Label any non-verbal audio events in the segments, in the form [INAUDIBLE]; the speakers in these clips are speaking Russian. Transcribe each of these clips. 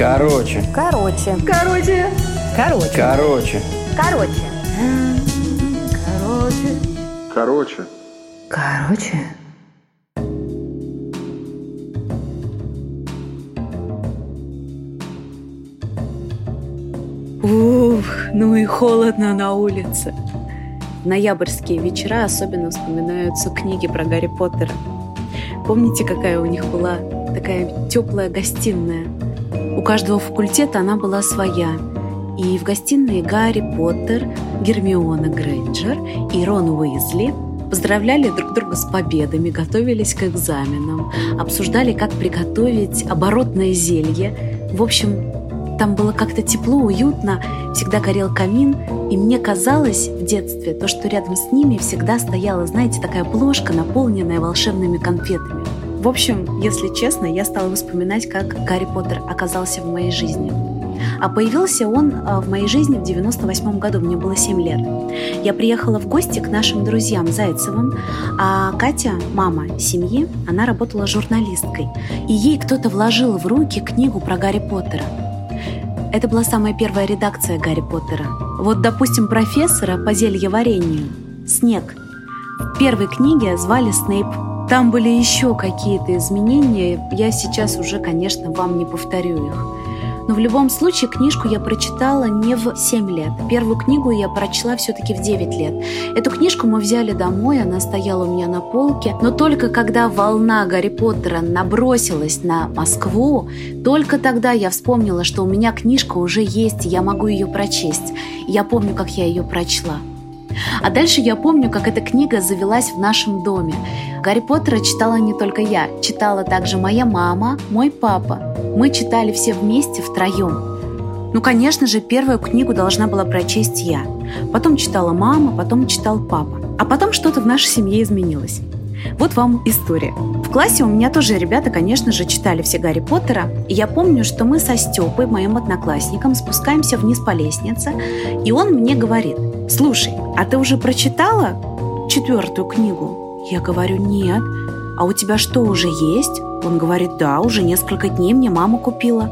Короче. Короче. Короче. Короче. Короче. Короче. Короче. Короче. Короче. Ух, ну и холодно на улице. Ноябрьские вечера особенно вспоминаются книги про Гарри Поттера. Помните, какая у них была такая теплая гостиная? У каждого факультета она была своя. И в гостиной Гарри Поттер, Гермиона Грейнджер и Рон Уизли поздравляли друг друга с победами, готовились к экзаменам, обсуждали, как приготовить оборотное зелье. В общем, там было как-то тепло, уютно, всегда горел камин, и мне казалось в детстве то, что рядом с ними всегда стояла, знаете, такая плошка, наполненная волшебными конфетами. В общем, если честно, я стала вспоминать, как Гарри Поттер оказался в моей жизни. А появился он а, в моей жизни в 98 году, мне было 7 лет. Я приехала в гости к нашим друзьям Зайцевым, а Катя, мама семьи, она работала журналисткой, и ей кто-то вложил в руки книгу про Гарри Поттера. Это была самая первая редакция Гарри Поттера. Вот, допустим, профессора по зельеварению Снег. В первой книге звали Снейп. Там были еще какие-то изменения, я сейчас уже, конечно, вам не повторю их. Но в любом случае книжку я прочитала не в 7 лет. Первую книгу я прочла все-таки в 9 лет. Эту книжку мы взяли домой, она стояла у меня на полке. Но только когда волна Гарри Поттера набросилась на Москву, только тогда я вспомнила, что у меня книжка уже есть, и я могу ее прочесть. Я помню, как я ее прочла. А дальше я помню, как эта книга завелась в нашем доме. Гарри Поттера читала не только я, читала также моя мама, мой папа. Мы читали все вместе, втроем. Ну, конечно же, первую книгу должна была прочесть я. Потом читала мама, потом читал папа. А потом что-то в нашей семье изменилось. Вот вам история. В классе у меня тоже ребята, конечно же, читали все Гарри Поттера. И я помню, что мы со Степой, моим одноклассником, спускаемся вниз по лестнице, и он мне говорит, слушай, а ты уже прочитала четвертую книгу? Я говорю, нет. А у тебя что, уже есть? Он говорит, да, уже несколько дней мне мама купила.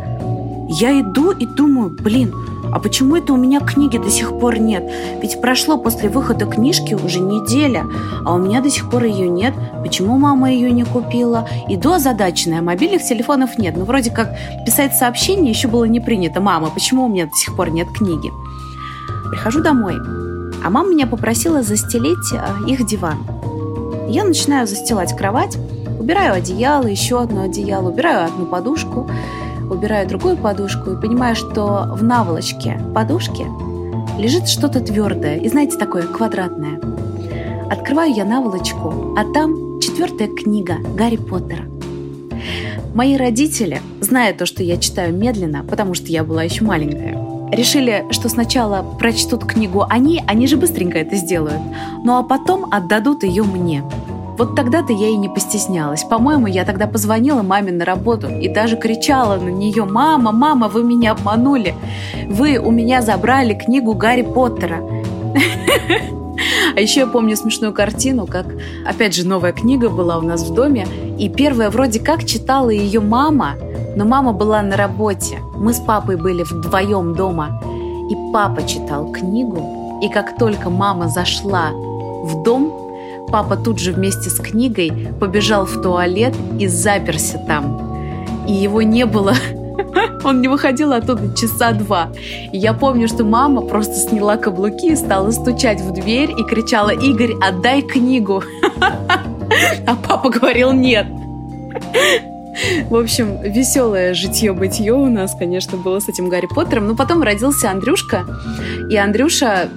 Я иду и думаю, блин, а почему это у меня книги до сих пор нет? Ведь прошло после выхода книжки уже неделя, а у меня до сих пор ее нет. Почему мама ее не купила? Иду озадаченная, мобильных телефонов нет. Ну, вроде как писать сообщение еще было не принято. Мама, почему у меня до сих пор нет книги? Прихожу домой, а мама меня попросила застелить а, их диван. Я начинаю застилать кровать, убираю одеяло, еще одно одеяло, убираю одну подушку, убираю другую подушку и понимаю, что в наволочке подушки лежит что-то твердое и, знаете, такое квадратное. Открываю я наволочку, а там четвертая книга Гарри Поттера. Мои родители, зная то, что я читаю медленно, потому что я была еще маленькая, решили, что сначала прочтут книгу они, они же быстренько это сделают, ну а потом отдадут ее мне. Вот тогда-то я и не постеснялась. По-моему, я тогда позвонила маме на работу и даже кричала на нее «Мама, мама, вы меня обманули! Вы у меня забрали книгу Гарри Поттера!» А еще я помню смешную картину, как, опять же, новая книга была у нас в доме, и первая вроде как читала ее мама, но мама была на работе. Мы с папой были вдвоем дома, и папа читал книгу, и как только мама зашла в дом, Папа тут же вместе с книгой побежал в туалет и заперся там. И его не было [LAUGHS] он не выходил оттуда часа два. И я помню, что мама просто сняла каблуки и стала стучать в дверь и кричала «Игорь, отдай книгу!» [LAUGHS] А папа говорил «нет». В общем, веселое житье-бытие у нас, конечно, было с этим Гарри Поттером. Но потом родился Андрюшка, и Андрюша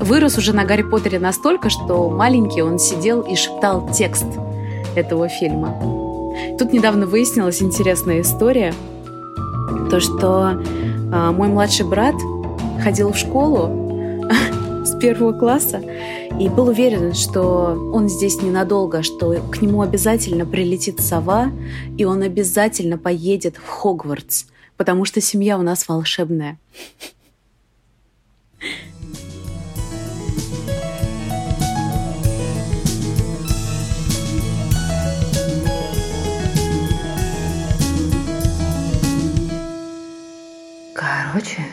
вырос уже на Гарри Поттере настолько, что маленький он сидел и шептал текст этого фильма. Тут недавно выяснилась интересная история, то, что э, мой младший брат ходил в школу [LAUGHS] первого класса и был уверен, что он здесь ненадолго, что к нему обязательно прилетит сова, и он обязательно поедет в Хогвартс, потому что семья у нас волшебная. Короче,